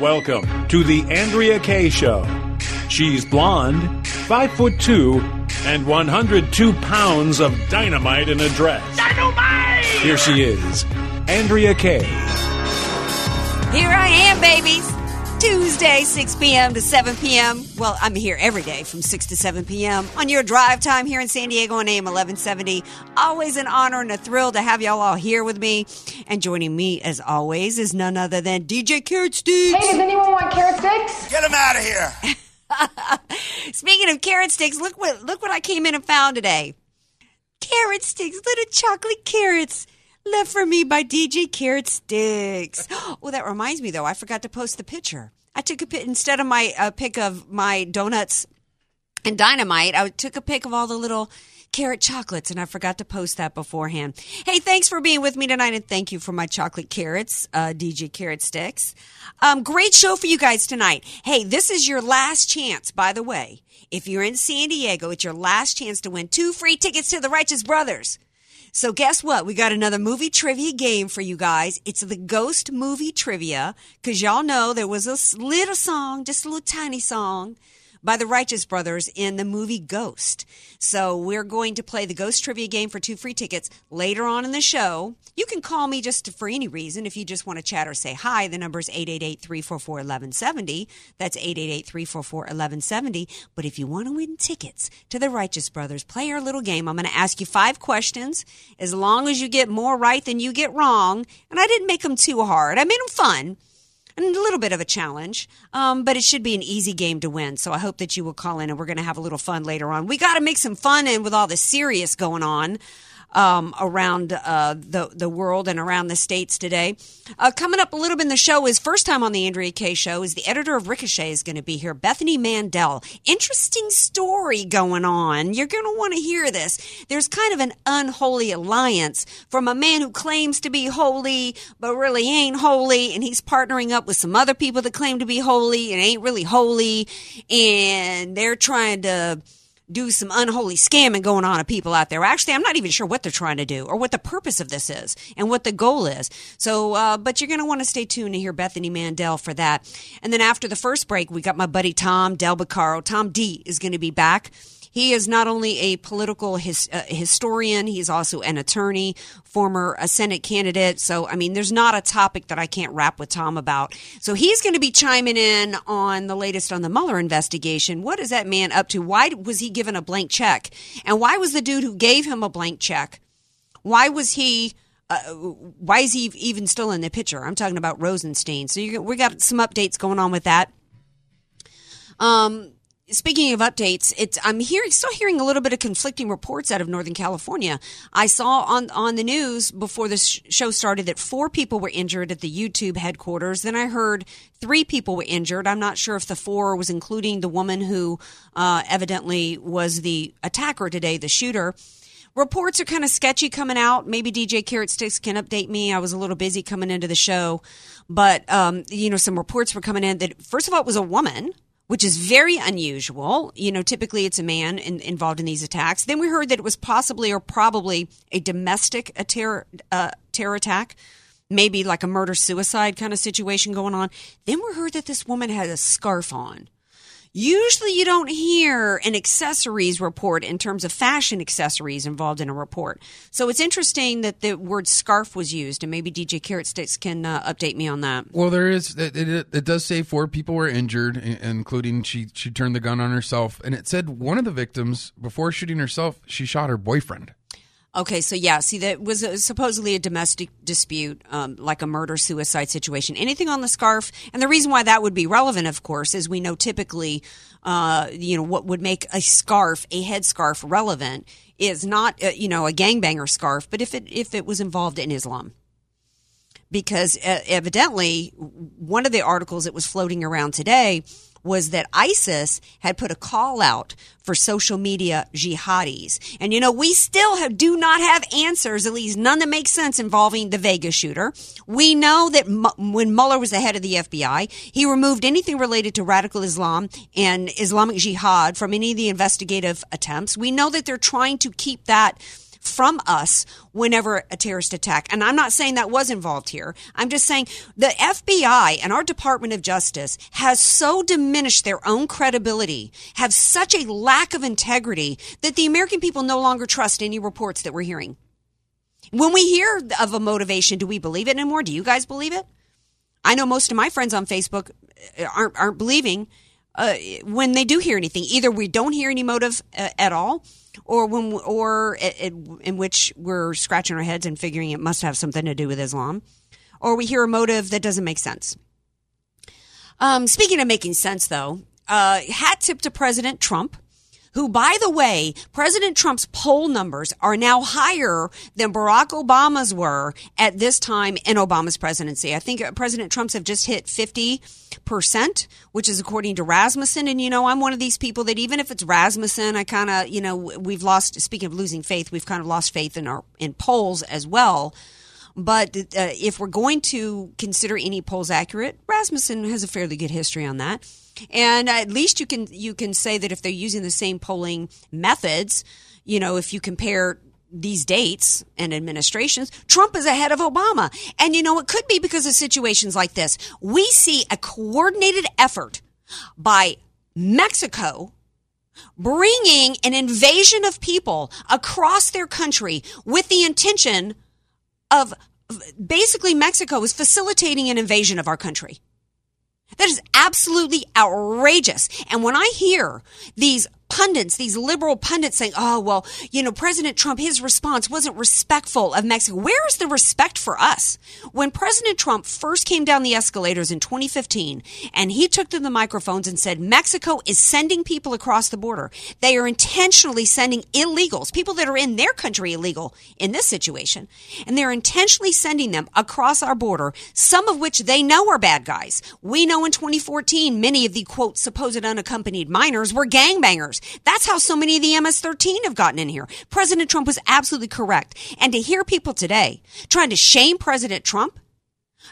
Welcome to the Andrea Kaye Show. She's blonde, five foot two, and 102 pounds of dynamite in a dress. Dynamite! Here she is, Andrea Kaye. Here I am, babies. Tuesday, 6 p.m. to 7 p.m. Well, I'm here every day from 6 to 7 p.m. on your drive time here in San Diego on AM 1170. Always an honor and a thrill to have y'all all here with me. And joining me, as always, is none other than DJ Carrot Sticks. Hey, does anyone want carrot sticks? Get them out of here. Speaking of carrot sticks, look what look what I came in and found today. Carrot sticks, little chocolate carrots. Left for me by DJ Carrot Sticks. Oh, that reminds me though, I forgot to post the picture. I took a pic instead of my uh, pic of my donuts and dynamite. I took a pic of all the little carrot chocolates, and I forgot to post that beforehand. Hey, thanks for being with me tonight, and thank you for my chocolate carrots, uh, DJ Carrot Sticks. Um, great show for you guys tonight. Hey, this is your last chance, by the way. If you're in San Diego, it's your last chance to win two free tickets to the Righteous Brothers. So guess what? We got another movie trivia game for you guys. It's the Ghost Movie Trivia because y'all know there was a little song, just a little tiny song by the Righteous Brothers in the movie Ghost. So we're going to play the Ghost Trivia game for two free tickets later on in the show. You can call me just for any reason if you just want to chat or say hi. The number is 888-344-1170. That's 888-344-1170. But if you want to win tickets to the Righteous Brothers, play our little game. I'm going to ask you five questions. As long as you get more right than you get wrong, and I didn't make them too hard. I made them fun a little bit of a challenge, um, but it should be an easy game to win. So I hope that you will call in and we're going to have a little fun later on. We got to make some fun in with all the serious going on um, around uh, the the world and around the states today. Uh, coming up a little bit in the show is first time on the Andrea Kaye show is the editor of Ricochet is going to be here, Bethany Mandel. Interesting story going on. You're going to want to hear this. There's kind of an unholy alliance from a man who claims to be holy but really ain't holy, and he's partnering up with some other people that claim to be holy and ain't really holy, and they're trying to do some unholy scamming going on of people out there. Actually, I'm not even sure what they're trying to do or what the purpose of this is and what the goal is. So, uh, but you're going to want to stay tuned to hear Bethany Mandel for that. And then after the first break, we got my buddy Tom Del Beccaro. Tom D is going to be back. He is not only a political his, uh, historian, he's also an attorney, former uh, Senate candidate. So, I mean, there's not a topic that I can't rap with Tom about. So, he's going to be chiming in on the latest on the Mueller investigation. What is that man up to? Why was he given a blank check? And why was the dude who gave him a blank check? Why was he? Uh, why is he even still in the picture? I'm talking about Rosenstein. So you, we got some updates going on with that. Um, Speaking of updates, it's I'm hearing still hearing a little bit of conflicting reports out of Northern California. I saw on on the news before this show started that four people were injured at the YouTube headquarters. Then I heard three people were injured. I'm not sure if the four was including the woman who uh, evidently was the attacker today, the shooter. Reports are kind of sketchy coming out. Maybe DJ Carrot Sticks can update me. I was a little busy coming into the show, but um, you know, some reports were coming in that first of all it was a woman which is very unusual. You know, typically it's a man in, involved in these attacks. Then we heard that it was possibly or probably a domestic a terror, uh, terror attack, maybe like a murder suicide kind of situation going on. Then we heard that this woman had a scarf on. Usually you don't hear an accessories report in terms of fashion accessories involved in a report. So it's interesting that the word scarf was used, and maybe DJ Carrot Sticks can uh, update me on that. Well, there is, it, it, it, does say four people were injured, including she, she turned the gun on herself. And it said one of the victims, before shooting herself, she shot her boyfriend. Okay, so yeah, see, that was a, supposedly a domestic dispute, um, like a murder suicide situation. Anything on the scarf, and the reason why that would be relevant, of course, is we know typically, uh, you know, what would make a scarf, a headscarf, relevant is not, uh, you know, a gangbanger scarf, but if it if it was involved in Islam. because uh, evidently one of the articles that was floating around today was that ISIS had put a call out for social media jihadis. And you know, we still have, do not have answers, at least none that make sense involving the Vegas shooter. We know that M- when Mueller was the head of the FBI, he removed anything related to radical Islam and Islamic jihad from any of the investigative attempts. We know that they're trying to keep that from us whenever a terrorist attack. And I'm not saying that was involved here. I'm just saying the FBI and our Department of Justice has so diminished their own credibility, have such a lack of integrity that the American people no longer trust any reports that we're hearing. When we hear of a motivation, do we believe it anymore? Do you guys believe it? I know most of my friends on Facebook uh, aren't aren't believing uh, when they do hear anything. Either we don't hear any motive uh, at all, or when or it, it, in which we're scratching our heads and figuring it must have something to do with Islam, or we hear a motive that doesn't make sense. Um, speaking of making sense, though, uh, hat tip to President Trump who, by the way, President Trump's poll numbers are now higher than Barack Obama's were at this time in Obama's presidency. I think President Trump's have just hit 50%, which is according to Rasmussen. And, you know, I'm one of these people that even if it's Rasmussen, I kind of, you know, we've lost, speaking of losing faith, we've kind of lost faith in our, in polls as well. But uh, if we're going to consider any polls accurate, Rasmussen has a fairly good history on that. And at least you can you can say that if they're using the same polling methods, you know, if you compare these dates and administrations, Trump is ahead of Obama. And you know, it could be because of situations like this. We see a coordinated effort by Mexico bringing an invasion of people across their country with the intention of basically Mexico is facilitating an invasion of our country. That is absolutely outrageous. And when I hear these pundits, these liberal pundits saying, oh, well, you know, President Trump, his response wasn't respectful of Mexico. Where is the respect for us? When President Trump first came down the escalators in 2015 and he took to the microphones and said, Mexico is sending people across the border. They are intentionally sending illegals, people that are in their country illegal in this situation. And they're intentionally sending them across our border, some of which they know are bad guys. We know in 2014, many of the quote, supposed unaccompanied minors were gangbangers. That's how so many of the MS 13 have gotten in here. President Trump was absolutely correct. And to hear people today trying to shame President Trump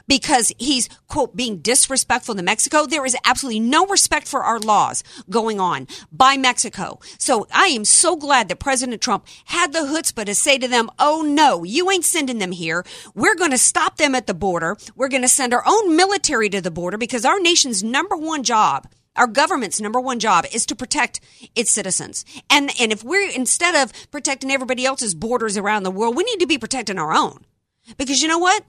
because he's, quote, being disrespectful to Mexico. There is absolutely no respect for our laws going on by Mexico. So I am so glad that President Trump had the chutzpah to say to them, oh no, you ain't sending them here. We're going to stop them at the border. We're going to send our own military to the border because our nation's number one job our government's number one job is to protect its citizens. And, and if we're, instead of protecting everybody else's borders around the world, we need to be protecting our own. Because you know what?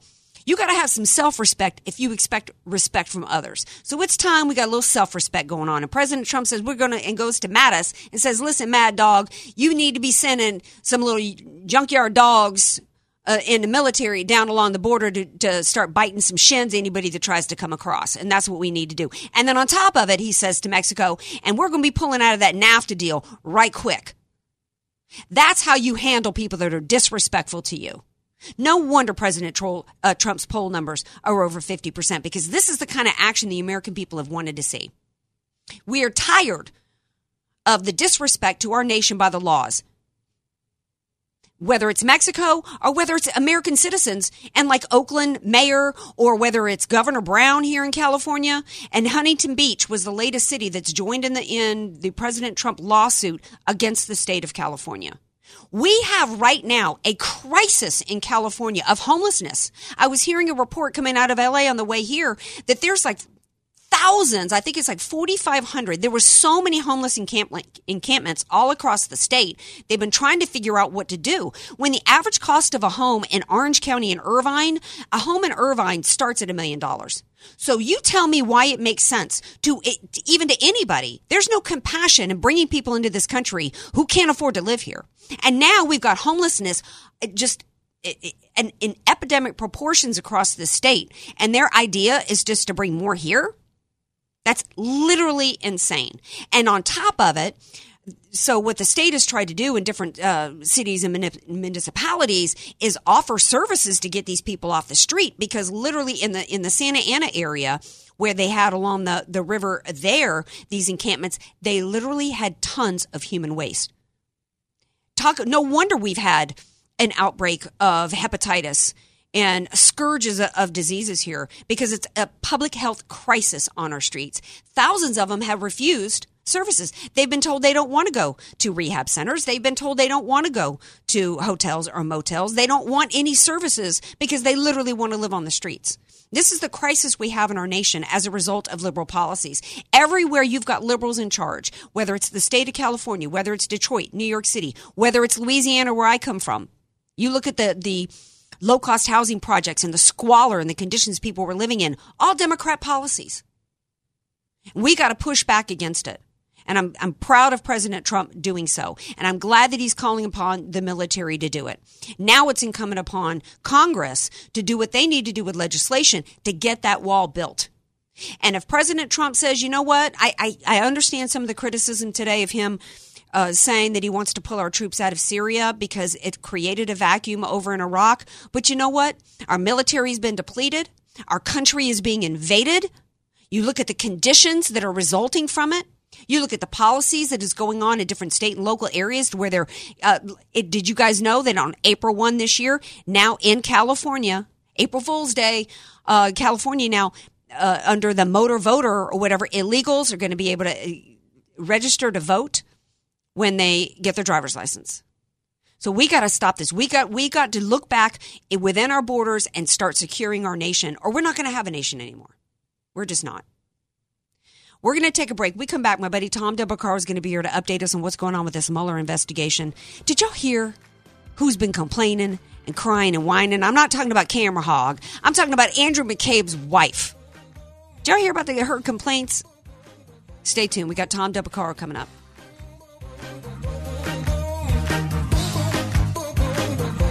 You got to have some self respect if you expect respect from others. So it's time we got a little self respect going on. And President Trump says we're going to, and goes to Mattis and says, listen, Mad Dog, you need to be sending some little junkyard dogs uh, in the military down along the border to, to start biting some shins anybody that tries to come across. And that's what we need to do. And then on top of it, he says to Mexico, and we're going to be pulling out of that NAFTA deal right quick. That's how you handle people that are disrespectful to you. No wonder President uh, Trump's poll numbers are over 50% because this is the kind of action the American people have wanted to see. We are tired of the disrespect to our nation by the laws whether it's Mexico or whether it's American citizens and like Oakland mayor or whether it's Governor Brown here in California and Huntington Beach was the latest city that's joined in the in the President Trump lawsuit against the state of California. We have right now a crisis in California of homelessness. I was hearing a report coming out of LA on the way here that there's like thousands, I think it's like 4,500. There were so many homeless encamp- encampments all across the state. They've been trying to figure out what to do. When the average cost of a home in Orange County and Irvine, a home in Irvine starts at a million dollars. So you tell me why it makes sense to even to anybody. There's no compassion in bringing people into this country who can't afford to live here. And now we've got homelessness just in epidemic proportions across the state. And their idea is just to bring more here. That's literally insane. And on top of it, so what the state has tried to do in different uh, cities and municipalities is offer services to get these people off the street because literally in the in the Santa Ana area where they had along the, the river there these encampments they literally had tons of human waste talk no wonder we've had an outbreak of hepatitis and scourges of diseases here because it's a public health crisis on our streets thousands of them have refused services. They've been told they don't want to go to rehab centers. They've been told they don't want to go to hotels or motels. They don't want any services because they literally want to live on the streets. This is the crisis we have in our nation as a result of liberal policies. Everywhere you've got liberals in charge, whether it's the state of California, whether it's Detroit, New York City, whether it's Louisiana where I come from. You look at the the low cost housing projects and the squalor and the conditions people were living in, all Democrat policies. We got to push back against it. And I'm, I'm proud of President Trump doing so. And I'm glad that he's calling upon the military to do it. Now it's incumbent upon Congress to do what they need to do with legislation to get that wall built. And if President Trump says, you know what, I, I, I understand some of the criticism today of him uh, saying that he wants to pull our troops out of Syria because it created a vacuum over in Iraq. But you know what? Our military has been depleted. Our country is being invaded. You look at the conditions that are resulting from it. You look at the policies that is going on in different state and local areas where they're, uh, it, did you guys know that on April 1 this year, now in California, April Fool's Day, uh, California now, uh, under the motor voter or whatever, illegals are going to be able to uh, register to vote when they get their driver's license. So we got to stop this. We got we got to look back within our borders and start securing our nation, or we're not going to have a nation anymore. We're just not. We're going to take a break. We come back. My buddy Tom Del is going to be here to update us on what's going on with this Mueller investigation. Did y'all hear who's been complaining and crying and whining? I'm not talking about Camera Hog. I'm talking about Andrew McCabe's wife. Did y'all hear about the, her complaints? Stay tuned. We got Tom Del coming up.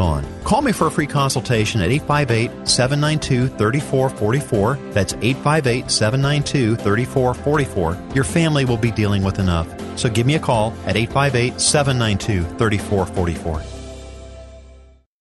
on. Call me for a free consultation at 858 792 3444. That's 858 792 3444. Your family will be dealing with enough. So give me a call at 858 792 3444.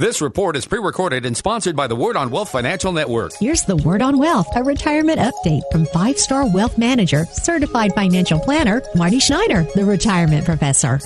This report is pre-recorded and sponsored by the Word on Wealth Financial Network. Here's the Word on Wealth, a retirement update from five-star wealth manager, certified financial planner, Marty Schneider, the retirement professor.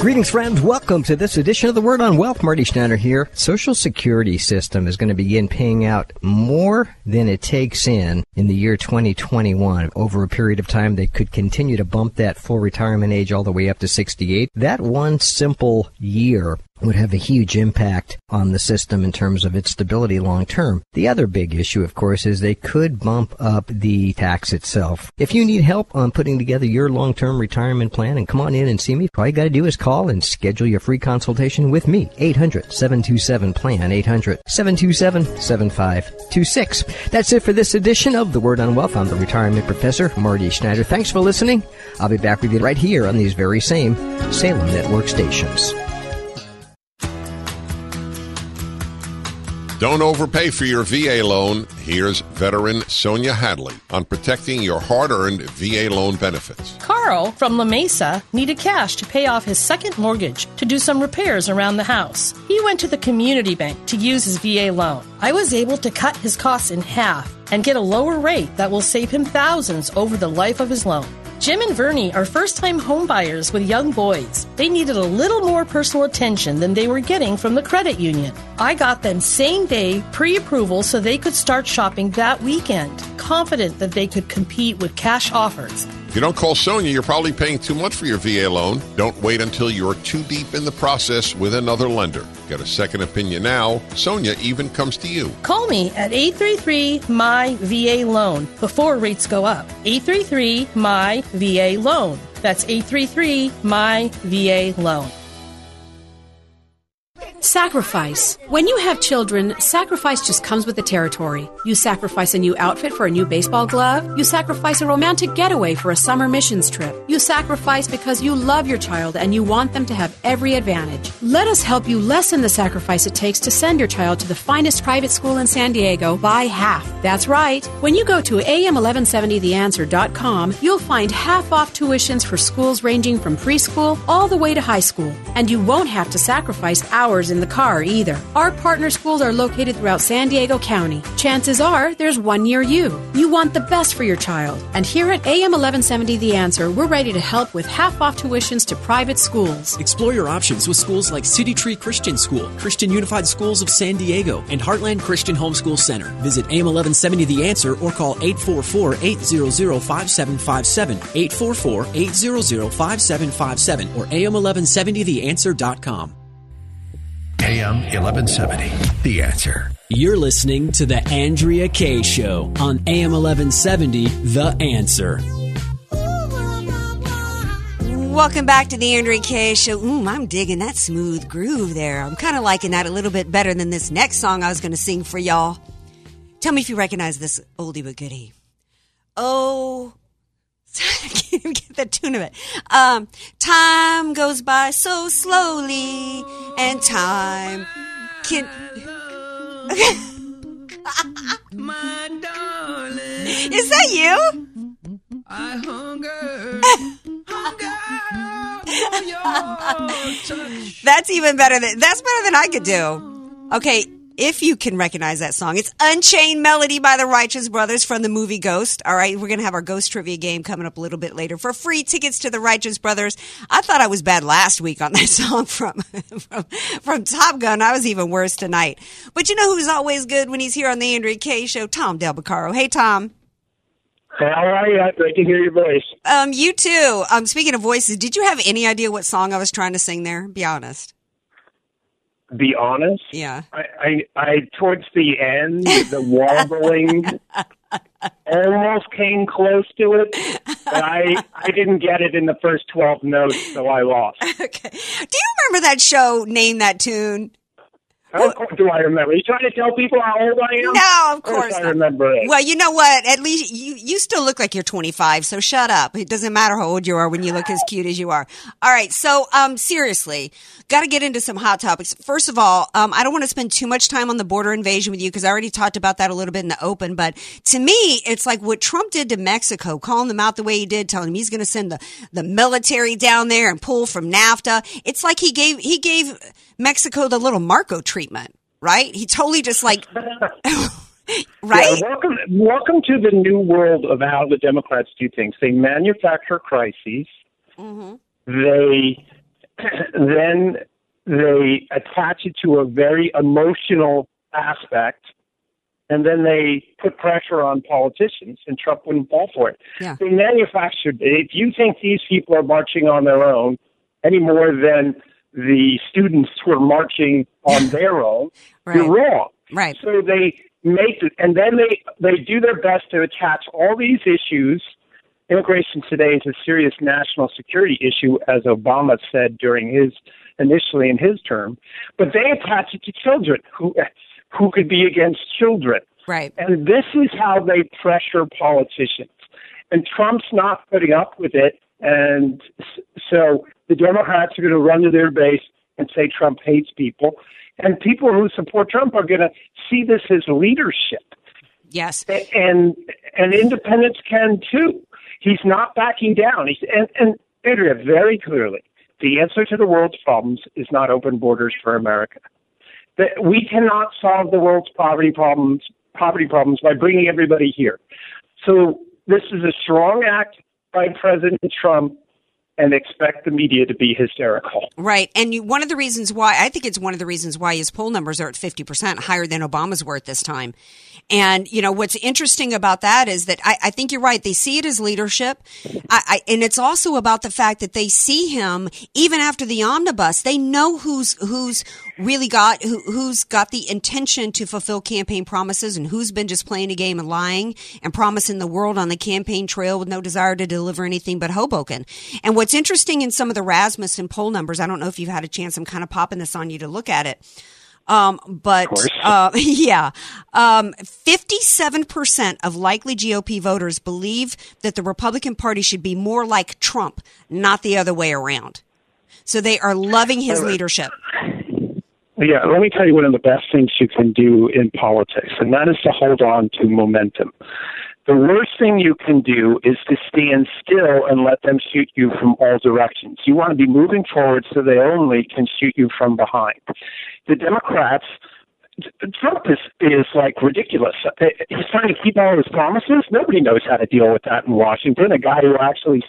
Greetings, friends. Welcome to this edition of the Word on Wealth. Marty Schneider here. Social Security system is going to begin paying out more than it takes in in the year 2021. Over a period of time, they could continue to bump that full retirement age all the way up to 68. That one simple year would have a huge impact on the system in terms of its stability long term. The other big issue, of course, is they could bump up the tax itself. If you need help on putting together your long term retirement plan and come on in and see me, all you got to do is call and schedule your free consultation with me. 800 727 PLAN. 800 727 7526. That's it for this edition of The Word on Wealth. I'm the retirement professor, Marty Schneider. Thanks for listening. I'll be back with you right here on these very same Salem Network stations. Don't overpay for your VA loan. Here's veteran Sonia Hadley on protecting your hard earned VA loan benefits. Carl from La Mesa needed cash to pay off his second mortgage to do some repairs around the house. He went to the community bank to use his VA loan. I was able to cut his costs in half and get a lower rate that will save him thousands over the life of his loan. Jim and Vernie are first time homebuyers with young boys. They needed a little more personal attention than they were getting from the credit union. I got them same day pre approval so they could start shopping that weekend, confident that they could compete with cash offers. If you don't call Sonia, you're probably paying too much for your VA loan. Don't wait until you're too deep in the process with another lender. Get a second opinion now. Sonia even comes to you. Call me at 833 My VA Loan before rates go up. 833 My VA Loan. That's 833 My VA Loan. Sacrifice. When you have children, sacrifice just comes with the territory. You sacrifice a new outfit for a new baseball glove. You sacrifice a romantic getaway for a summer missions trip. You sacrifice because you love your child and you want them to have every advantage. Let us help you lessen the sacrifice it takes to send your child to the finest private school in San Diego by half. That's right. When you go to am1170theanswer.com, you'll find half off tuitions for schools ranging from preschool all the way to high school. And you won't have to sacrifice hours in the car either. Our partner schools are located throughout San Diego County. Chances are there's one near you. You want the best for your child. And here at AM 1170 The Answer, we're ready to help with half off tuitions to private schools. Explore your options with schools like City Tree Christian School, Christian Unified Schools of San Diego, and Heartland Christian Homeschool Center. Visit AM 1170 The Answer or call 844 800 5757, 844 800 5757, or AM1170TheAnswer.com. AM 1170. The answer. You're listening to The Andrea Kaye Show on AM 1170 The Answer. Welcome back to the Andrea Kaye Show. Ooh, I'm digging that smooth groove there. I'm kind of liking that a little bit better than this next song I was going to sing for y'all. Tell me if you recognize this oldie but goodie. Oh, I can't even get the tune of it. Um, time goes by so slowly, and time can. Is that you? I hunger. That's even better than that's better than I could do. Okay, if you can recognize that song, it's Unchained Melody by the Righteous Brothers from the movie Ghost. All right, we're gonna have our Ghost trivia game coming up a little bit later for free tickets to the Righteous Brothers. I thought I was bad last week on that song from from, from Top Gun. I was even worse tonight. But you know who's always good when he's here on the Andrea Kaye Show? Tom Del Beccaro. Hey, Tom. How are you? Great to hear your voice. Um, you too. Um, speaking of voices, did you have any idea what song I was trying to sing there? Be honest. Be honest. Yeah. I, I, I towards the end, the warbling almost came close to it, but I, I didn't get it in the first twelve notes, so I lost. okay. Do you remember that show? Name that tune. How do I remember? Are you trying to tell people how old I am? No, of course I remember it. Well, you know what? At least you you still look like you're 25, so shut up. It doesn't matter how old you are when you look as cute as you are. All right, so um seriously, got to get into some hot topics. First of all, um I don't want to spend too much time on the border invasion with you because I already talked about that a little bit in the open, but to me, it's like what Trump did to Mexico, calling them out the way he did, telling them he's going to send the the military down there and pull from NAFTA. It's like he gave he gave Mexico the little Marco treatment right? He totally just like, right? Yeah, welcome, welcome to the new world of how the Democrats do things. They manufacture crises. Mm-hmm. They then they attach it to a very emotional aspect, and then they put pressure on politicians, and Trump wouldn't fall for it. Yeah. They manufactured. If you think these people are marching on their own any more than the students who are marching on their own, you're wrong. Right. So they make it, and then they they do their best to attach all these issues. Immigration today is a serious national security issue, as Obama said during his initially in his term. But they attach it to children who who could be against children. Right. And this is how they pressure politicians. And Trump's not putting up with it. And so the Democrats are going to run to their base and say Trump hates people. And people who support Trump are going to see this as leadership. Yes. And and independents can too. He's not backing down. He's and, and Andrea, very clearly, the answer to the world's problems is not open borders for America. That we cannot solve the world's poverty problems poverty problems by bringing everybody here. So this is a strong act by President Trump and expect the media to be hysterical. Right. And you, one of the reasons why, I think it's one of the reasons why his poll numbers are at 50% higher than Obama's were at this time. And, you know, what's interesting about that is that I, I think you're right. They see it as leadership. I, I, and it's also about the fact that they see him, even after the omnibus, they know who's, who's really got, who, who's got the intention to fulfill campaign promises and who's been just playing a game and lying and promising the world on the campaign trail with no desire to deliver anything but Hoboken. And what's interesting in some of the Rasmussen poll numbers, I don't know if you've had a chance, I'm kind of popping this on you to look at it. Um, but uh, yeah, um, 57% of likely GOP voters believe that the Republican Party should be more like Trump, not the other way around. So they are loving his leadership. Yeah, let me tell you one of the best things you can do in politics, and that is to hold on to momentum. The worst thing you can do is to stand still and let them shoot you from all directions. You want to be moving forward so they only can shoot you from behind. The Democrats, Trump is, is like ridiculous. Uh, he's trying to keep all his promises. Nobody knows how to deal with that in Washington. A guy who actually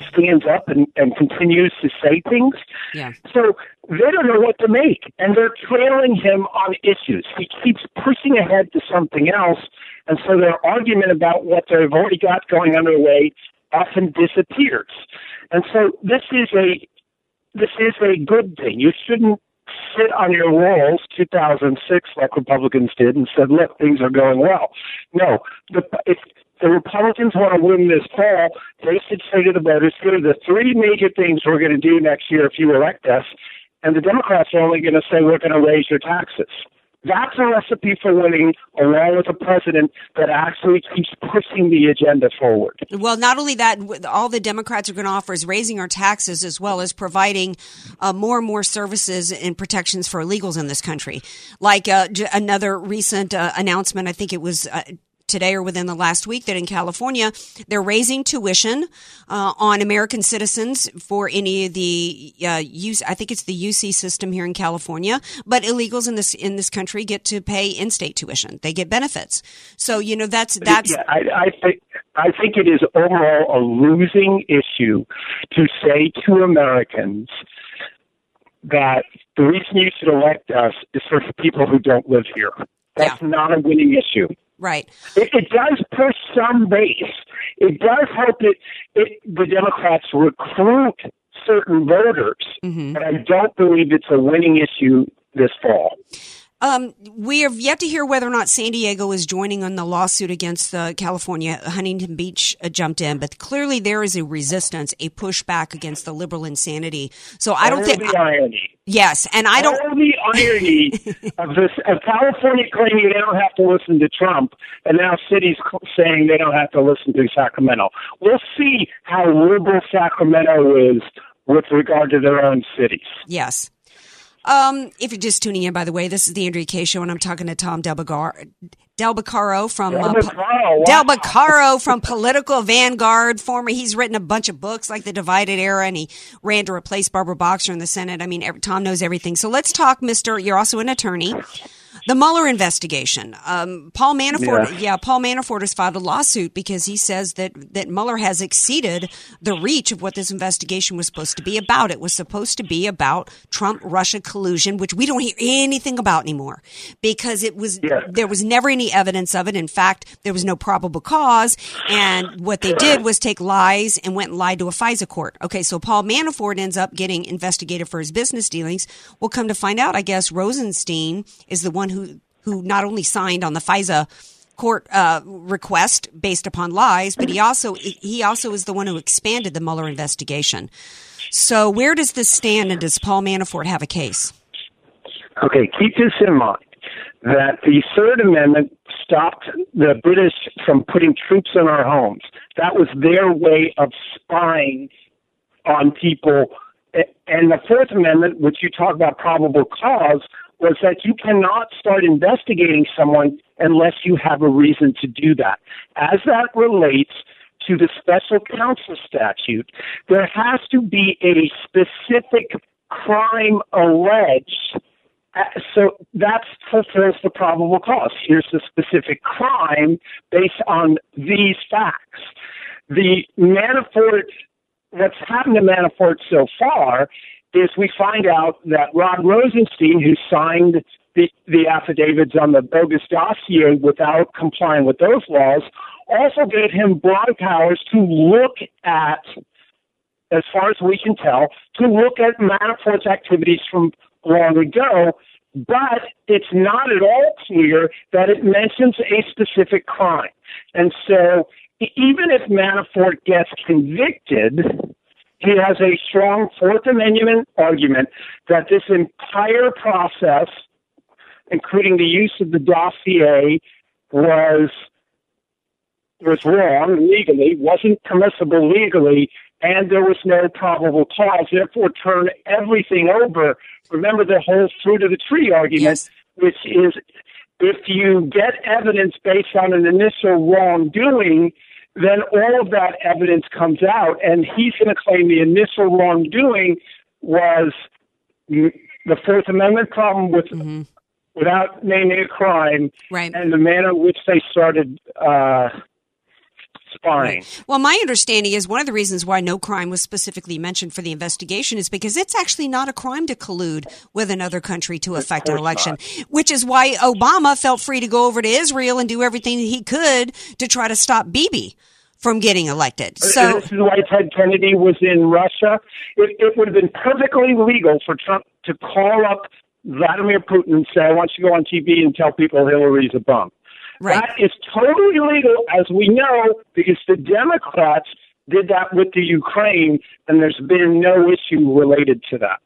stands up and, and continues to say things. Yeah. So they don't know what to make, and they're trailing him on issues. He keeps pushing ahead to something else, and so their argument about what they've already got going underway often disappears. And so this is a this is a good thing. You shouldn't sit on your laurels 2006 like Republicans did and said, look, things are going well. No, the, if the Republicans want to win this fall, they should say to the voters, here are the three major things we're going to do next year if you elect us. And the Democrats are only going to say, we're going to raise your taxes. That's a recipe for winning, along with a president that actually keeps pushing the agenda forward. Well, not only that, all the Democrats are going to offer is raising our taxes as well as providing uh, more and more services and protections for illegals in this country. Like uh, another recent uh, announcement, I think it was uh, today or within the last week that in California they're raising tuition uh, on American citizens for any of the uh, use. I think it's the UC system here in California, but illegals in this in this country get to pay in-state tuition. They get benefits. So you know that's that's. Yeah, I, I think I think it is overall a losing issue to say to Americans that the reason you should elect us is for people who don't live here. That's Yeah. not a winning issue. Right. It, it does push some base. It does help it, it the Democrats recruit certain voters, mm-hmm. but I don't believe it's a winning issue this fall. Um, we have yet to hear whether or not San Diego is joining on the lawsuit against uh, California. Huntington Beach uh, jumped in, but clearly there is a resistance, a pushback against the liberal insanity. So I don't think. the irony. Yes, and I don't. All the irony of this of California claiming they don't have to listen to Trump, and now cities saying they don't have to listen to Sacramento. We'll see how liberal Sacramento is with regard to their own cities. Yes. Um, if you're just tuning in, by the way, this is the Andrea Kaye Show, and I'm talking to Tom Delbagar, Delbacaro from uh, Del Po- Bacaro, wow. Delbacaro from Political Vanguard. Former, he's written a bunch of books like The Divided Era, and he ran to replace Barbara Boxer in the Senate. I mean, every, Tom knows everything. So let's talk, Mister. You're also an attorney. The Mueller investigation. Um, Paul Manafort, Yeah. yeah, Paul Manafort has filed a lawsuit because he says that that Mueller has exceeded the reach of what this investigation was supposed to be about. It was supposed to be about Trump Russia collusion, which we don't hear anything about anymore because it was there was never any evidence of it. In fact, there was no probable cause, and what they did was take lies and went and lied to a FISA court. Okay, so Paul Manafort ends up getting investigated for his business dealings. Well, come to find out, I guess Rosenstein is the one who who not only signed on the FISA court uh, request based upon lies, but he also he also is the one who expanded the Mueller investigation. So where does this stand, and does Paul Manafort have a case? Okay, keep this in mind that the Third Amendment stopped the British from putting troops in our homes. That was their way of spying on people. And the Fourth Amendment, which you talk about probable cause, was that you cannot start investigating someone unless you have a reason to do that. As that relates to the special counsel statute, there has to be a specific crime alleged. Uh, So that fulfills the probable cause. Here's the specific crime based on these facts. The Manafort, what's happened to Manafort so far is we find out that Rod Rosenstein, who signed the, the affidavits on the bogus dossier without complying with those laws, also gave him broad powers to look at, as far as we can tell, to look at Manafort's activities from long ago. But it's not at all clear that it mentions a specific crime. And so even if Manafort gets convicted, he has a strong Fourth Amendment argument that this entire process, including the use of the dossier, was was wrong legally, wasn't permissible legally, and there was no probable cause. Therefore, turn everything over. Remember the whole fruit of the tree argument, which is if you get evidence based on an initial wrongdoing, then all of that evidence comes out, and he's going to claim the initial wrongdoing was the Fourth Amendment problem with without naming a crime, right. and the manner in which they started uh, spying. Well, my understanding is one of the reasons why no crime was specifically mentioned for the investigation is because it's actually not a crime to collude with another country to affect an election, which is why Obama felt free to go over to Israel and do everything he could to try to stop Bibi from getting elected. Uh, so, this is why Ted Kennedy was in Russia. It, it would have been perfectly legal for Trump to call up Vladimir Putin and say, "I want you to go on TV and tell people Hillary's a bum." That is totally legal, as we know, because the Democrats did that with the Ukraine, and there's been no issue related to that.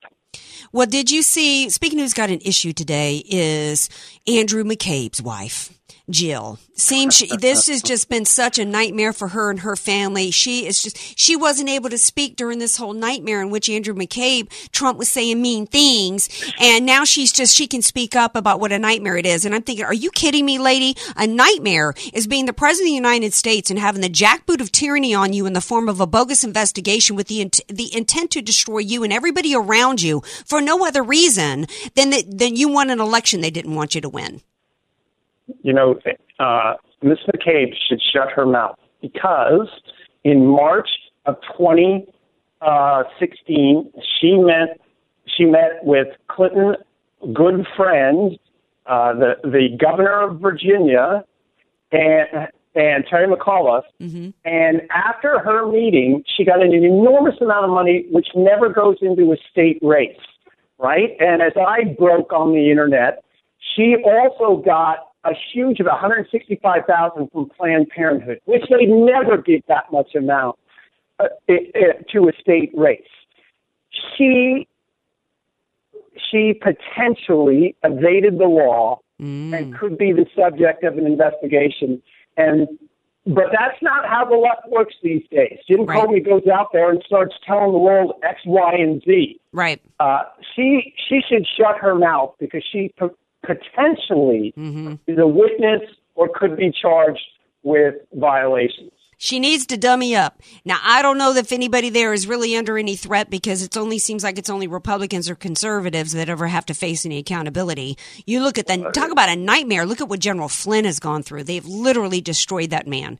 well, did you see? Speaking of who's got an issue today is Andrew McCabe's wife. Jill seems she, this has just been such a nightmare for her and her family. She is just she wasn't able to speak during this whole nightmare in which Andrew McCabe Trump was saying mean things, and now she's just she can speak up about what a nightmare it is. And I'm thinking, are you kidding me, lady? A nightmare is being the president of the United States and having the jackboot of tyranny on you in the form of a bogus investigation with the int- the intent to destroy you and everybody around you for no other reason than that than you won an election they didn't want you to win. You know, uh, Ms. McCabe should shut her mouth because in March of 2016, she met she met with Clinton, good friend, uh, the the governor of Virginia, and and Terry McAuliffe. And after her meeting, she got an enormous amount of money, which never goes into a state race, right? And as I broke on the internet, she also got a huge of 165,000 from Planned Parenthood, which they never give that much amount uh, i- i- to a state race. She she potentially evaded the law and could be the subject of an investigation. And but that's not how the left works these days. Jim Comey goes out there and starts telling the world X, Y, and Z. Right. Uh, she she should shut her mouth because she po- potentially is a witness or could be charged with violations. She needs to dummy up. Now, I don't know if anybody there is really under any threat because it only seems like it's only Republicans or conservatives that ever have to face any accountability. You look at the talk about a nightmare. Look at what General Flynn has gone through. They've literally destroyed that man.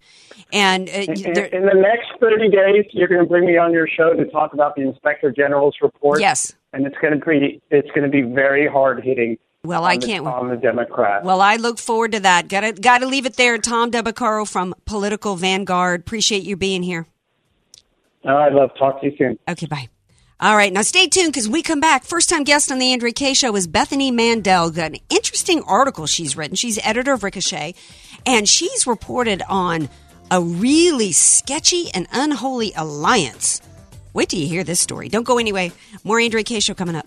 And uh, In, there- in the next 30 days, you're going to bring me on your show to talk about the Inspector General's report. Yes. And it's going to be it's going to be very hard hitting. Well, I the- can't- on the Democrats. well, I look forward to that. Got to got to leave it there. Tom Debacaro from Political Vanguard. Appreciate you being here. All right, love. To talk to you soon. Okay, bye. All right, now stay tuned because we come back. First time guest on the Andrea Kaye Show is Bethany Mandel. Got an interesting article she's written. She's editor of Ricochet, and she's reported on a really sketchy and unholy alliance. Wait till you hear this story. Don't go anyway. More Andrea Kaye Show coming up.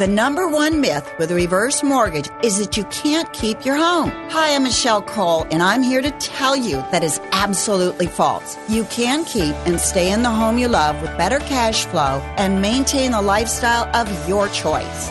The number one myth with a reverse mortgage is that you can't keep your home. Hi, I'm Michelle Cole, and I'm here to tell you that is absolutely false. You can keep and stay in the home you love with better cash flow and maintain the lifestyle of your choice.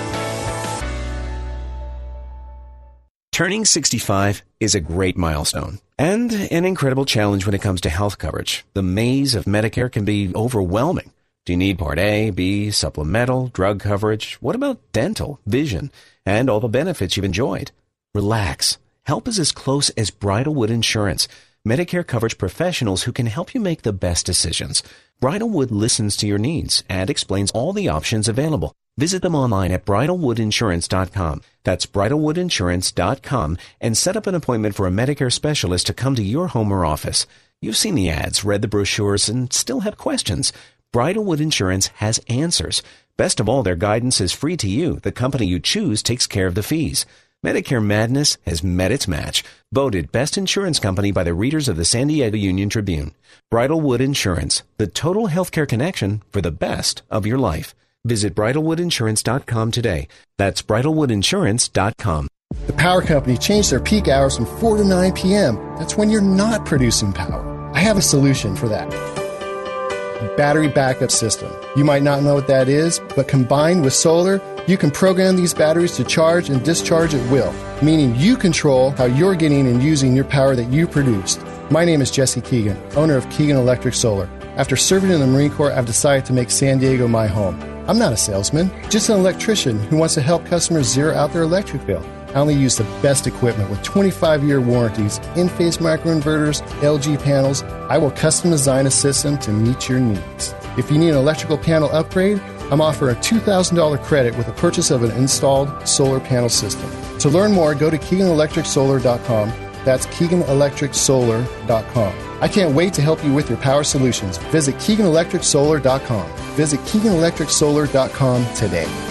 Turning 65 is a great milestone and an incredible challenge when it comes to health coverage. The maze of Medicare can be overwhelming. Do you need Part A, B, supplemental, drug coverage? What about dental, vision, and all the benefits you've enjoyed? Relax. Help is as close as Bridalwood Insurance, Medicare coverage professionals who can help you make the best decisions. Bridalwood listens to your needs and explains all the options available. Visit them online at bridalwoodinsurance.com. That's bridalwoodinsurance.com and set up an appointment for a Medicare specialist to come to your home or office. You've seen the ads, read the brochures, and still have questions. Bridalwood Insurance has answers. Best of all, their guidance is free to you. The company you choose takes care of the fees. Medicare Madness has met its match. Voted best insurance company by the readers of the San Diego Union Tribune. Bridalwood Insurance, the total healthcare connection for the best of your life. Visit bridalwoodinsurance.com today. That's bridalwoodinsurance.com. The power company changed their peak hours from 4 to 9 p.m. That's when you're not producing power. I have a solution for that. Battery backup system. You might not know what that is, but combined with solar, you can program these batteries to charge and discharge at will, meaning you control how you're getting and using your power that you produced. My name is Jesse Keegan, owner of Keegan Electric Solar. After serving in the Marine Corps, I've decided to make San Diego my home. I'm not a salesman, just an electrician who wants to help customers zero out their electric bill. I only use the best equipment with 25 year warranties, Enphase microinverters, LG panels. I will custom design a system to meet your needs. If you need an electrical panel upgrade, I'm offering a $2,000 credit with the purchase of an installed solar panel system. To learn more, go to KeeganElectricSolar.com. That's KeeganElectricSolar.com. I can't wait to help you with your power solutions. Visit KeeganElectricSolar.com. Visit KeeganElectricSolar.com today.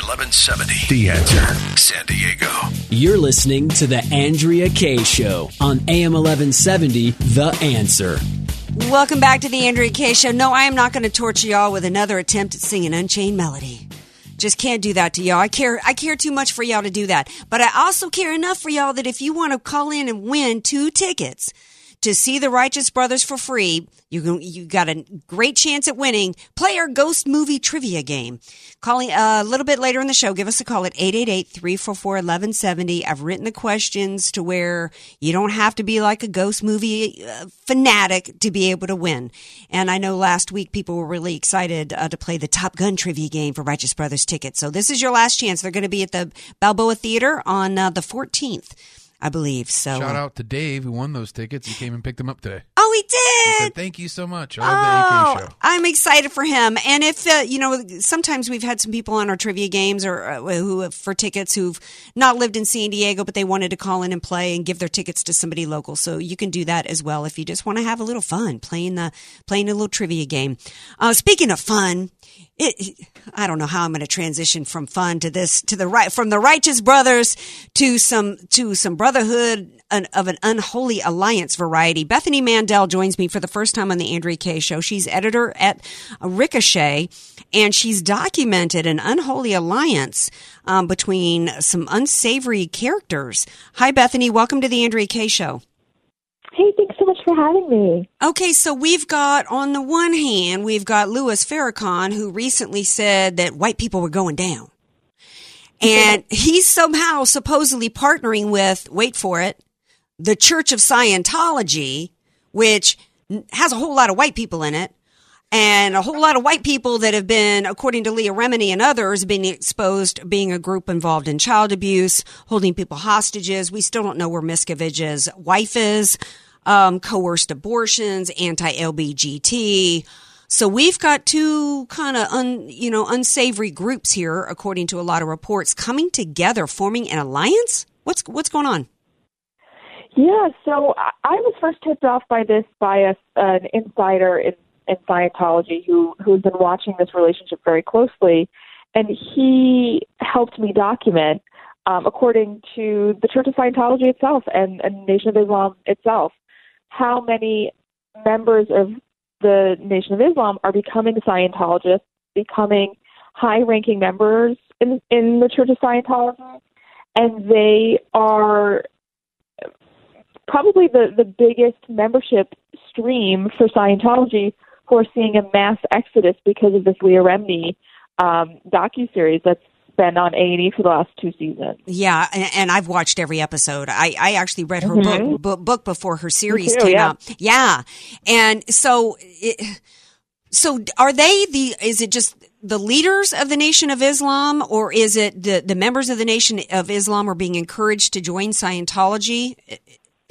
1170. The answer. San Diego. You're listening to The Andrea Kaye Show on AM 1170, The Answer. Welcome back to the Andrea Kaye Show. No, I am not going to torture y'all with another attempt at singing Unchained Melody. Just can't do that to y'all. I care. I care too much for y'all to do that. But I also care enough for y'all that if you want to call in and win two tickets to see the Righteous Brothers for free, you can, you got a great chance at winning. Play our ghost movie trivia game. Calling uh, a little bit later in the show, give us a call at 888-344-1170. I've written the questions to where you don't have to be like a ghost movie uh, fanatic to be able to win. And I know last week people were really excited uh, to play the Top Gun trivia game for Righteous Brothers tickets. So this is your last chance. They're going to be at the Balboa Theater on uh, the 14th. I believe so. Shout uh, out to Dave who won those tickets. He came and picked them up today. Oh, He did. said, "Thank you so much. I love the AK show." I'm excited for him. And if uh, you know, sometimes we've had some people on our trivia games or uh, who for tickets who've not lived in San Diego, but they wanted to call in and play and give their tickets to somebody local. So you can do that as well if you just want to have a little fun playing the playing a little trivia game. Uh, speaking of fun. It, I don't know how I'm going to transition from fun to this to the right from the righteous brothers to some to some brotherhood an, of an unholy alliance variety. Bethany Mandel joins me for the first time on the Andrea Kaye show. She's editor at Ricochet and she's documented an unholy alliance um, between some unsavory characters. Hi Bethany, welcome to the Andrea Kaye show. Hey, thanks so much for having me. Okay, so we've got on the one hand, we've got Louis Farrakhan who recently said that white people were going down. And he's somehow supposedly partnering with, wait for it, the Church of Scientology, which has a whole lot of white people in it. And a whole lot of white people that have been, according to Leah Remini and others, being exposed, being a group involved in child abuse, holding people hostages. We still don't know where Miscavige's wife is, um, coerced abortions, anti-LBGT. So we've got two kind of un, you know, unsavory groups here, according to a lot of reports, coming together, forming an alliance. What's what's going on? Yeah, so I was first tipped off by this by a, an insider in, in Scientology who who's been watching this relationship very closely, and he helped me document, um, according to the Church of Scientology itself and, and Nation of Islam itself, how many members of the Nation of Islam are becoming Scientologists, becoming high-ranking members in in the Church of Scientology, and they are probably the, the biggest membership stream for Scientology who are seeing a mass exodus because of this Leah Remini um, docu series that's been on A and E for the last two seasons. Yeah, and, and I've watched every episode. I, I actually read her Mhm. book, book book before her series too, came yeah. out. Yeah, and so it, so are they the? Is it just the leaders of the Nation of Islam, or is it the the members of the Nation of Islam are being encouraged to join Scientology?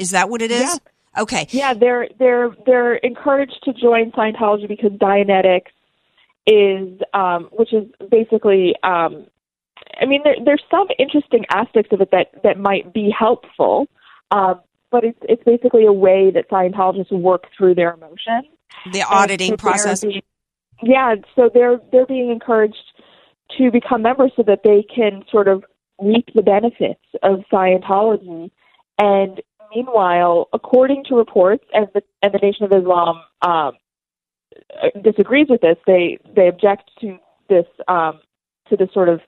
Is that what it is? Okay. Yeah, they're they're they're encouraged to join Scientology because Dianetics is, um, which is basically, um, I mean, there, there's some interesting aspects of it that that might be helpful, um, but it's it's basically a way that Scientologists work through their emotions. The auditing so process. being- yeah, so they're they're being encouraged to become members so that they can sort of reap the benefits of Scientology. And meanwhile, according to reports, and the and the Nation of Islam um, disagrees with this, they they object to this um, to this sort of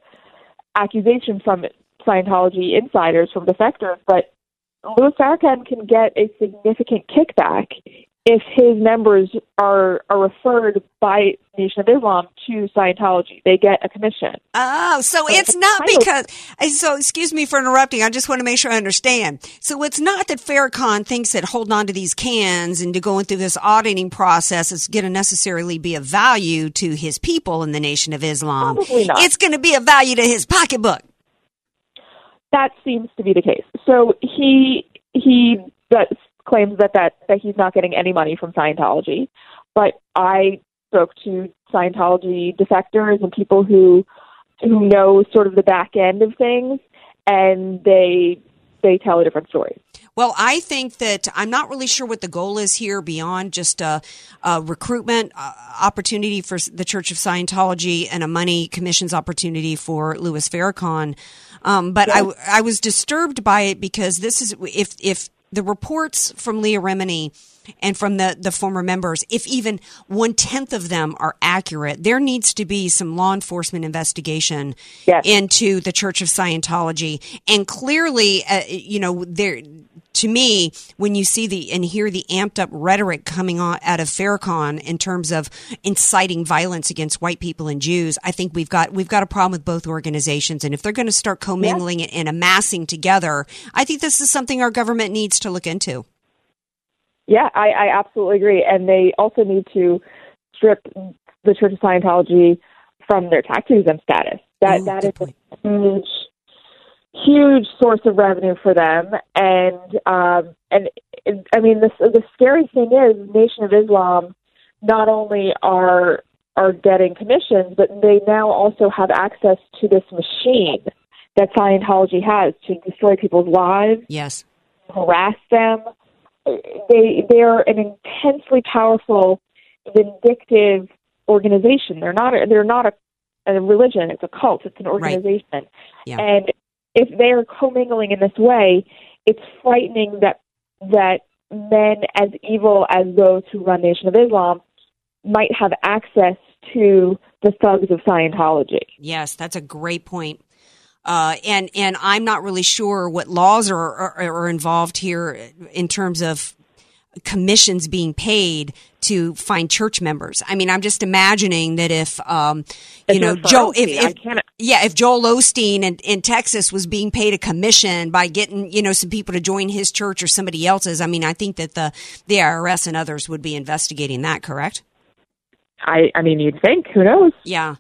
accusation from Scientology insiders, from defectors. But Louis Farrakhan can get a significant kickback if his members are are referred by Nation of Islam to Scientology. They get a commission. Oh, so it's not because. uh, So, excuse me for interrupting. I just want to make sure I understand. So, it's not that Farrakhan thinks that holding on to these cans and to going through this auditing process is going to necessarily be of value to his people in the Nation of Islam. Probably not. It's going to be of value to his pocketbook. That seems to be the case. So he he that claims that, that that he's not getting any money from Scientology, but I spoke to Scientology defectors and people who who know sort of the back end of things, and they they tell a different story. Well, I think that I'm not really sure what the goal is here beyond just a, a recruitment uh, opportunity for the Church of Scientology and a money commissions opportunity for Louis Farrakhan. Um, but I, I was disturbed by it because this is if if the reports from Leah Remini and from the, the former members, if even one tenth of them are accurate, there needs to be some law enforcement investigation into the Church of Scientology. And clearly, uh, you know, there to me, when you see the and hear the amped up rhetoric coming on out of Farrakhan in terms of inciting violence against white people and Jews, I think we've got we've got a problem with both organizations. And if they're going to start commingling it and amassing together, I think this is something our government needs to look into. Yeah, I, I absolutely agree. And they also need to strip the Church of Scientology from their tax exempt status. That Ooh, that is point. a huge, huge source of revenue for them. And um, and I mean, the the scary thing is, Nation of Islam not only are are getting commissions, but they now also have access to this machine that Scientology has to destroy people's lives, Yes. harass them. They they are an intensely powerful, vindictive organization. They're not a, they're not a, a religion. It's a cult. It's an organization. Yeah. And if they are commingling in this way, it's frightening that that men as evil as those who run Nation of Islam might have access to the thugs of Scientology. Yes, that's a great point. Uh, and and I'm not really sure what laws are, are are involved here in terms of commissions being paid to find church members. I mean, I'm just imagining that if um, you If know Joe, if, if yeah, if Joel Osteen in, in Texas was being paid a commission by getting you know some people to join his church or somebody else's, I mean, I think that the the IRS and others would be investigating that. Correct? I I mean, you'd think. Who knows? Yeah.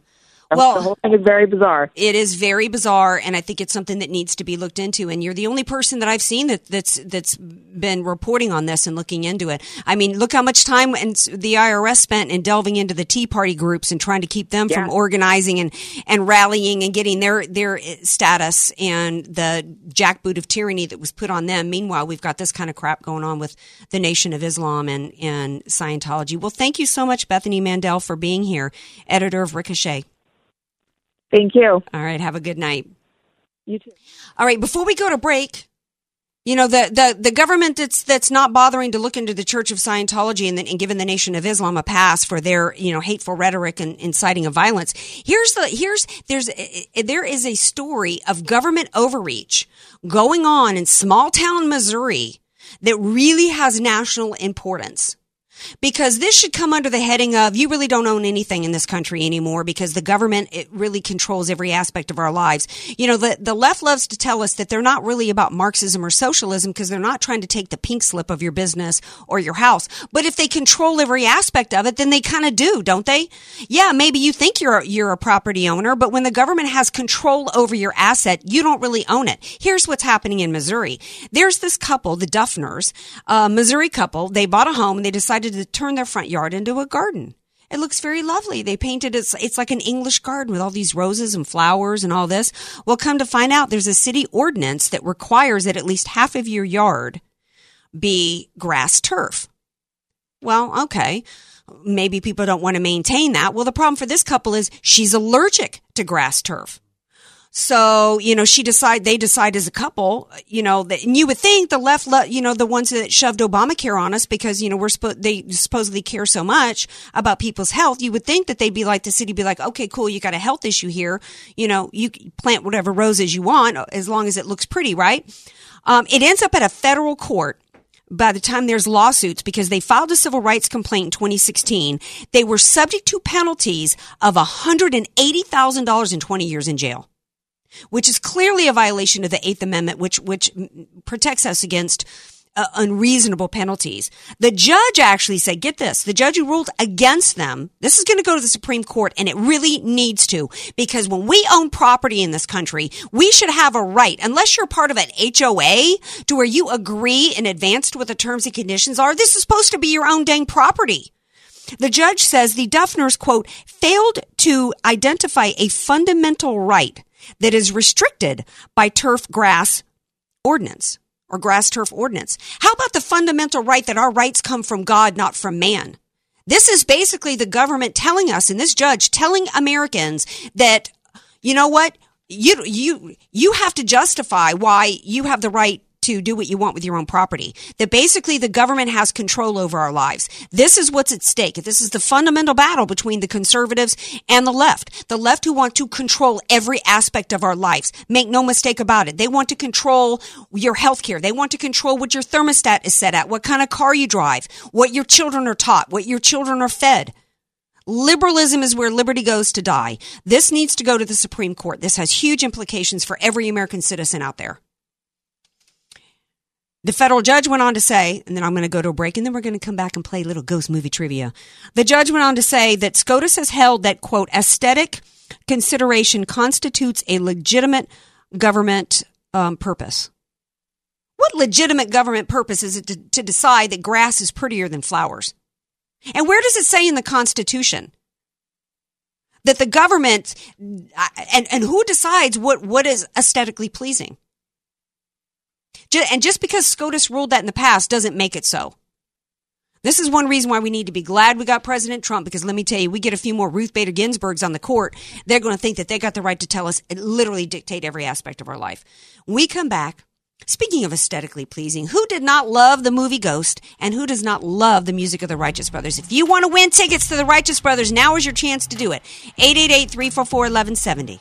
Well, the whole thing is very bizarre. It is very bizarre, and I think it's something that needs to be looked into. And you're the only person that I've seen that, that's that's been reporting on this and looking into it. I mean, look how much time and the IRS spent in delving into the Tea Party groups and trying to keep them from organizing and and rallying and getting their their eh, status and the jackboot of tyranny that was put on them. Meanwhile, we've got this kind of crap going on with the Nation of Islam and and Scientology. Well, thank you so much, Bethany Mandel, for being here, editor of Ricochet. Thank you. All right, have a good night. You too. All right, before we go to break, you know the the the government that's that's not bothering to look into the Church of Scientology and, and giving the Nation of Islam a pass for their you know hateful rhetoric and inciting of violence. Here's the here's there's eh, eh, eh, there is a story of government overreach going on in small town Missouri that really has national importance because this should come under the heading of you really don't own anything in this country anymore because the government it really controls every aspect of our lives. You know, the the left loves to tell us that they're not really about Marxism or socialism because they're not trying to take the pink slip of your business or your house. But if they control every aspect of it, then they kind of do, don't they? Yeah, maybe you think you're you're a property owner, but when the government has control over your asset, you don't really own it. Here's what's happening in Missouri. There's this couple, the Duffners, a Missouri couple. They bought a home and they decided to turn their front yard into a garden. It looks very lovely. They painted it. It's like an English garden with all these roses and flowers and all this. Well, come to find out, there's a city ordinance that requires that at least half of your yard be grass turf. Well, okay. Maybe people don't want to maintain that. Well, the problem for this couple is she's allergic to grass turf. So, you know, she decide, they decide as a couple, you know, that, and you would think the left, le- you know, the ones that shoved Obamacare on us because, you know, we're supposed, they supposedly care so much about people's health. You would think that they'd be like, the city be like, okay, cool. You got a health issue here. You know, you plant whatever roses you want as long as it looks pretty, right? Um, it ends up at a federal court by the time there's lawsuits because they filed a civil rights complaint in 2016, they were subject to penalties of $180,000 and 20 years in jail, which is clearly a violation of the Eighth Amendment, which, which protects us against uh, unreasonable penalties. The judge actually said, get this, the judge who ruled against them, this is going to go to the Supreme Court and it really needs to because when we own property in this country, we should have a right, unless you're part of an HOA to where you agree in advance to what the terms and conditions are, this is supposed to be your own dang property. The judge says the Duffners, quote, failed to identify a fundamental right that is restricted by turf grass ordinance or grass turf ordinance. How about the fundamental right that our rights come from God, not from man? This is basically the government telling us and this judge telling Americans that, you know what? You, you, you have to justify why you have the right to do what you want with your own property. That basically the government has control over our lives. This is what's at stake. This is the fundamental battle between the conservatives and the left. The left who want to control every aspect of our lives. Make no mistake about it. They want to control your health care. They want to control what your thermostat is set at, what kind of car you drive, what your children are taught, what your children are fed. Liberalism is where liberty goes to die. This needs to go to the Supreme Court. This has huge implications for every American citizen out there. The federal judge went on to say, and then I'm going to go to a break and then we're going to come back and play little ghost movie trivia. The judge went on to say that SCOTUS has held that, quote, aesthetic consideration constitutes a legitimate government um, purpose. What legitimate government purpose is it to, to decide that grass is prettier than flowers? And where does it say in the Constitution that the government and, and who decides what, what is aesthetically pleasing? And just because SCOTUS ruled that in the past doesn't make it so. This is one reason why we need to be glad we got President Trump because let me tell you, we get a few more Ruth Bader Ginsburgs on the court, they're going to think that they got the right to tell us and literally dictate every aspect of our life. We come back. Speaking of aesthetically pleasing, who did not love the movie Ghost and who does not love the music of the Righteous Brothers? If you want to win tickets to the Righteous Brothers, now is your chance to do it. 888 344 1170.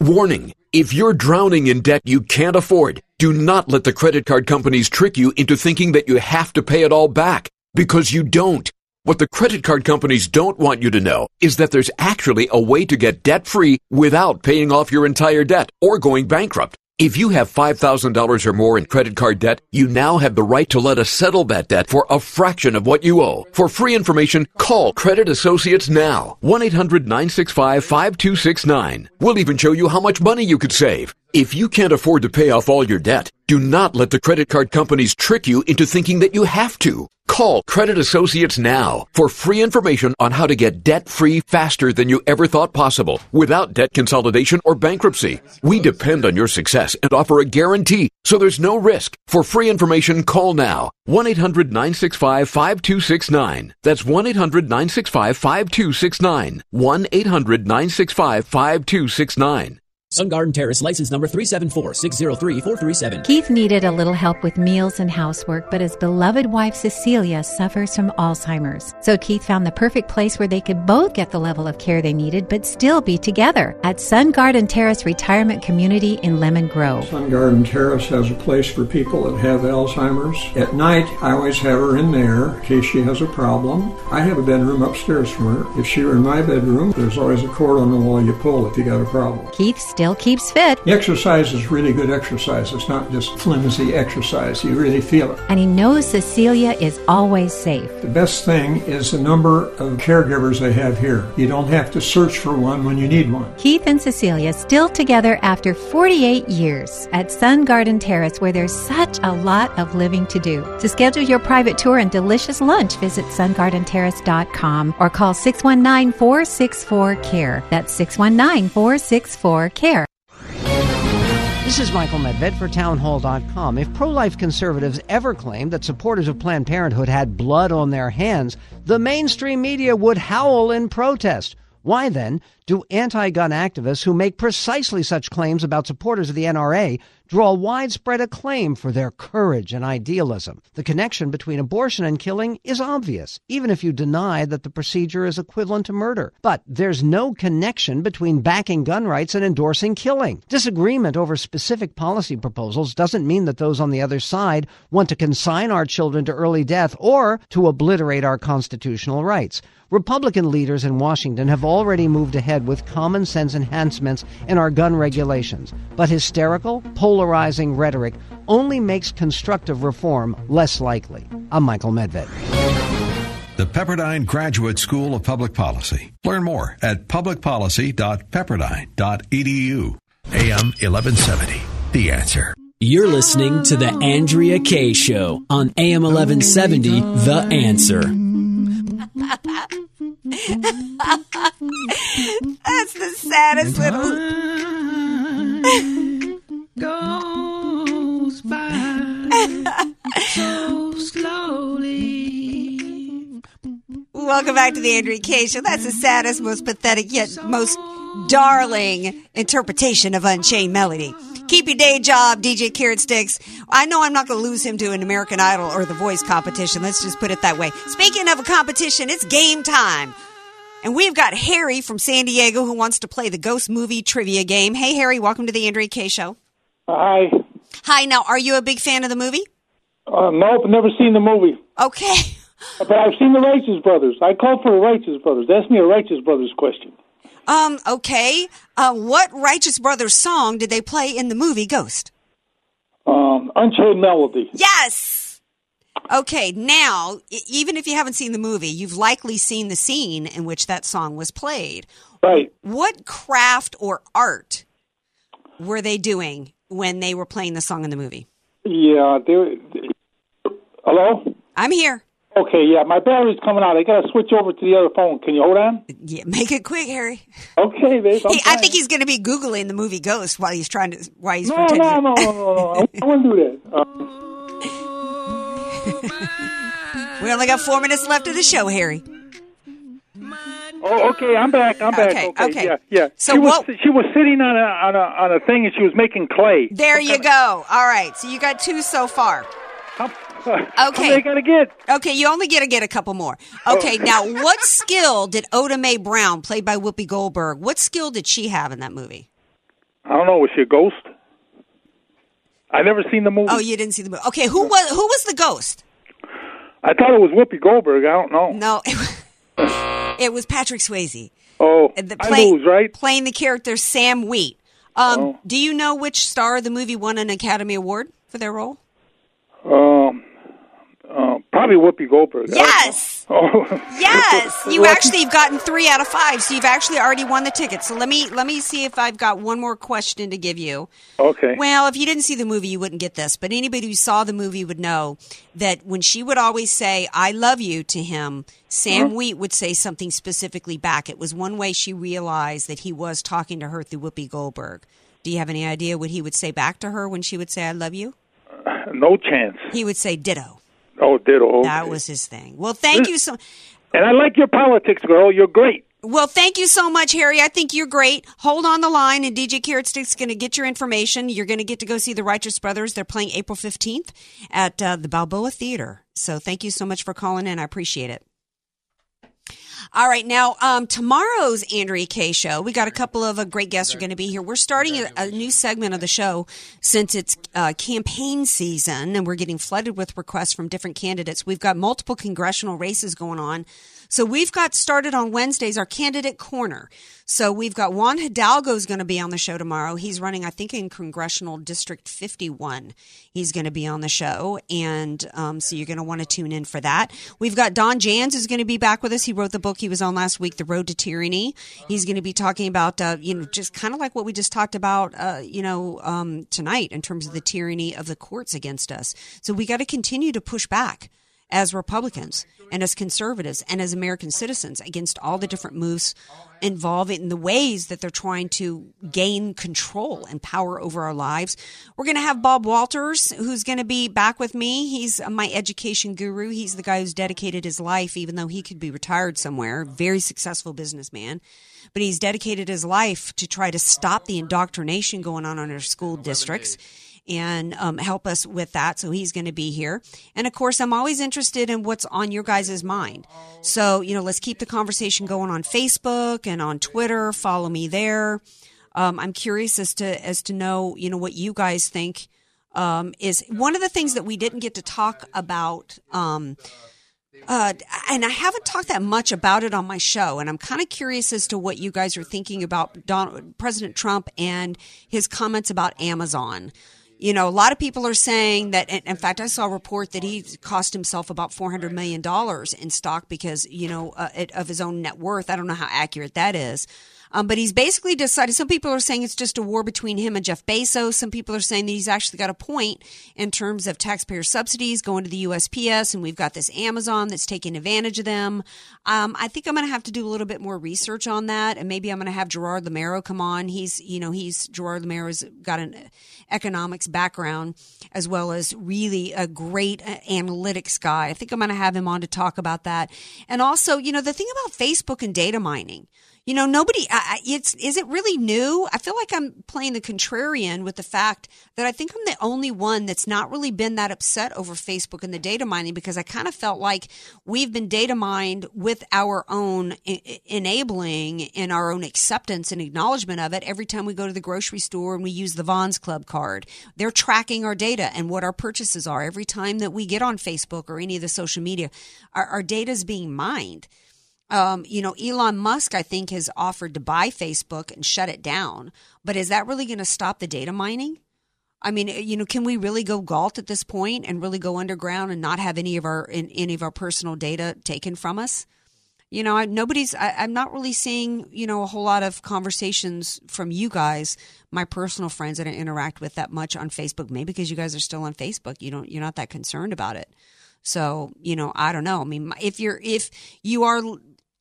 Warning. If you're drowning in debt you can't afford, do not let the credit card companies trick you into thinking that you have to pay it all back, because you don't. What the credit card companies don't want you to know is that there's actually a way to get debt free without paying off your entire debt or going bankrupt. If you have $5,000 or more in credit card debt, you now have the right to let us settle that debt for a fraction of what you owe. For free information, call Credit Associates now. 1-800-965-5269. We'll even show you how much money you could save. If you can't afford to pay off all your debt, do not let the credit card companies trick you into thinking that you have to. Call Credit Associates now for free information on how to get debt free faster than you ever thought possible without debt consolidation or bankruptcy. We depend on your success and offer a guarantee, so there's no risk. For free information, call now 1 800 965 5269. That's 1 800 965 5269. 1 800 965 5269. Sun Garden Terrace, license number 374-603-437. Keith needed a little help with meals and housework, but his beloved wife Cecilia suffers from Alzheimer's. So Keith found the perfect place where they could both get the level of care they needed, but still be together at Sun Garden Terrace Retirement Community in Lemon Grove. Sun Garden Terrace has a place for people that have Alzheimer's. At night, I always have her in there in case she has a problem. I have a bedroom upstairs for her. If she were in my bedroom, there's always a cord on the wall you pull if you got a problem. Keith still keeps fit. The exercise is really good exercise. It's not just flimsy exercise. You really feel it. And he knows Cecilia is always safe. The best thing is the number of caregivers they have here. You don't have to search for one when you need one. Keith and Cecilia still together after 48 years at Sun Garden Terrace, where there's such a lot of living to do. To schedule your private tour and delicious lunch, visit sungardenterrace.com or call 619 464 CARE. That's 619 464 CARE. This is Michael Medved for townhall.com. If pro life conservatives ever claimed that supporters of Planned Parenthood had blood on their hands, the mainstream media would howl in protest. Why then do anti gun activists who make precisely such claims about supporters of the NRA draw widespread acclaim for their courage and idealism? The connection between abortion and killing is obvious, even if you deny that the procedure is equivalent to murder. But there's no connection between backing gun rights and endorsing killing. Disagreement over specific policy proposals doesn't mean that those on the other side want to consign our children to early death or to obliterate our constitutional rights. Republican leaders in Washington have already moved ahead with common sense enhancements in our gun regulations, but hysterical, polarizing rhetoric only makes constructive reform less likely. I'm Michael Medved. The Pepperdine Graduate School of Public Policy. Learn more at publicpolicy.pepperdine.edu. AM 1170. The answer. You're listening to the Andrea Kaye Show on AM 1170. The answer. That's the saddest little. Goes by so slowly. Welcome back to the Andrea Kaye Show. That's the saddest, most pathetic, yet most darling interpretation of Unchained Melody. Keep your day job, DJ Carrot Sticks. I know I'm not going to lose him to an American Idol or the Voice competition. Let's just put it that way. Speaking of a competition, it's game time. And we've got Harry from San Diego who wants to play the Ghost Movie Trivia game. Hey, Harry, welcome to the Andrea Kaye Show. Hi. Hi, now, are you a big fan of the movie? Uh, nope, never seen the movie. Okay. But I've seen the Righteous Brothers. I called for the Righteous Brothers. Ask me a Righteous Brothers question. Um, okay. Uh, what Righteous Brothers song did they play in the movie Ghost? Um, Unchained Melody. Yes. Okay, now, even if you haven't seen the movie, you've likely seen the scene in which that song was played. Right. What craft or art were they doing when they were playing the song in the movie? Yeah. They, hello? I'm here. Okay, yeah, my battery's coming out. I got to switch over to the other phone. Can you hold on? Yeah, make it quick, Harry. Okay, babe. I'm I think he's going to be googling the movie Ghost while he's trying to while he's No, pretending. no, no, no, no, no. I wouldn't do that. Uh, We only got four minutes left of the show, Harry. Oh, okay, I'm back. I'm back. Okay, Okay, okay. yeah, yeah. So she was what- she was sitting on a on a on a thing and she was making clay. There you go. All right, so you got two so far. How uh, Okay. many gotta get? Okay, you only get to get a couple more. Oh. Okay, now what skill did Oda Mae Brown, played by Whoopi Goldberg, what skill did she have in that movie? I don't know. Was she a ghost? I never seen the movie. Oh, you didn't see the movie. Okay, who was who was the ghost? I thought it was Whoopi Goldberg. I don't know. No, it was, Patrick Swayze. Oh, The I play- lose, right? Playing the character Sam Wheat. Um, Oh. Do you know which star of the movie won an Academy Award for their role? Um, uh, probably Whoopi Goldberg. Yes. Oh. Yes, you actually have gotten three out of five, so you've actually already won the ticket. So let me let me see if I've got one more question to give you. Okay. Well, if you didn't see the movie, you wouldn't get this, but anybody who saw the movie would know that when she would always say "I love you" to him, Sam Uh-huh. Wheat would say something specifically back. It was one way she realized that he was talking to her through Whoopi Goldberg. Do you have any idea what he would say back to her when she would say "I love you"? no chance. He would say "Ditto." Oh, ditto. Okay. That was his thing. Well, thank you so. And I like your politics, girl. You're great. Well, thank you so much, Harry. I think you're great. Hold on the line, and DJ Carrot Stick's going to get your information. You're going to get to go see the Righteous Brothers. They're playing April 15th at uh, the Balboa Theater. So thank you so much for calling in. I appreciate it. All right, now um, tomorrow's Andrea Kaye show, we got a couple of uh, great guests are going to be here. We're starting a, a new segment of the show since it's uh, campaign season, and we're getting flooded with requests from different candidates. We've got multiple congressional races going on, so we've got started on Wednesdays our candidate corner. So we've got Juan Hidalgo is going to be on the show tomorrow. He's running, I think, in congressional district 51. He's going to be on the show, and um, so you're going to want to tune in for that. We've got Don Jans is going to be back with us. He wrote the book he was on last week, The Road to Tyranny. He's going to be talking about, uh, you know, just kind of like what we just talked about, uh, you know, um, tonight in terms of the tyranny of the courts against us. So we got to continue to push back as Republicans and as conservatives and as American citizens against all the different moves involving in the ways that they're trying to gain control and power over our lives. We're going to have Bob Walters, who's going to be back with me. He's my education guru. He's the guy who's dedicated his life, even though he could be retired somewhere, very successful businessman. But he's dedicated his life to try to stop the indoctrination going on in our school districts and um, help us with that. So he's going to be here. And of course, I'm always interested in what's on your guys' mind. So, you know, let's keep the conversation going on Facebook and on Twitter. Follow me there. Um, I'm curious as to, as to know, you know, what you guys think. Um, is one of the things that we didn't get to talk about, um, uh, and I haven't talked that much about it on my show, and I'm kind of curious as to what you guys are thinking about Don, President Trump and his comments about Amazon. You know, a lot of people are saying that. In fact, I saw a report that he cost himself about four hundred million dollars in stock because you know uh, it, of his own net worth. I don't know how accurate that is. Um, but he's basically decided. Some people are saying it's just a war between him and Jeff Bezos. Some people are saying that he's actually got a point in terms of taxpayer subsidies going to the USPS, and we've got this Amazon that's taking advantage of them. Um, I think I'm going to have to do a little bit more research on that, and maybe I'm going to have Gerard Lamero come on. He's, you know, he's Gerard Lamero's got an economics background as well as really a great uh, analytics guy. I think I'm going to have him on to talk about that, and also, you know, the thing about Facebook and data mining. You know, nobody, I, it's, is it really new? I feel like I'm playing the contrarian with the fact that I think I'm the only one that's not really been that upset over Facebook and the data mining because I kind of felt like we've been data mined with our own enabling and our own acceptance and acknowledgement of it every time we go to the grocery store and we use the Vons Club card. They're tracking our data and what our purchases are every time that we get on Facebook or any of the social media. Our, our data is being mined. Um, you know, Elon Musk, I think, has offered to buy Facebook and shut it down. But is that really going to stop the data mining? I mean, you know, can we really go galt at this point and really go underground and not have any of our any of our personal data taken from us? You know, I, nobody's. I, I'm not really seeing you know a whole lot of conversations from you guys, my personal friends that I interact with that much on Facebook. Maybe because you guys are still on Facebook, you don't. You're not that concerned about it. So you know, I don't know. I mean, if you're if you are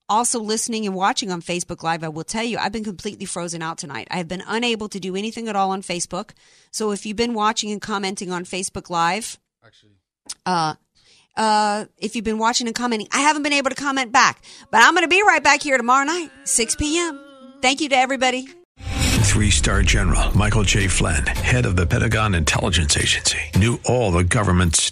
also listening and watching on Facebook Live, I will tell you, I've been completely frozen out tonight. I have been unable to do anything at all on Facebook. So if you've been watching and commenting on Facebook Live, actually, uh, uh, if you've been watching and commenting, I haven't been able to comment back, but I'm going to be right back here tomorrow night, 6 p.m. Thank you to everybody. Three star general Michael J. Flynn, head of the Pentagon Intelligence Agency, knew all the government's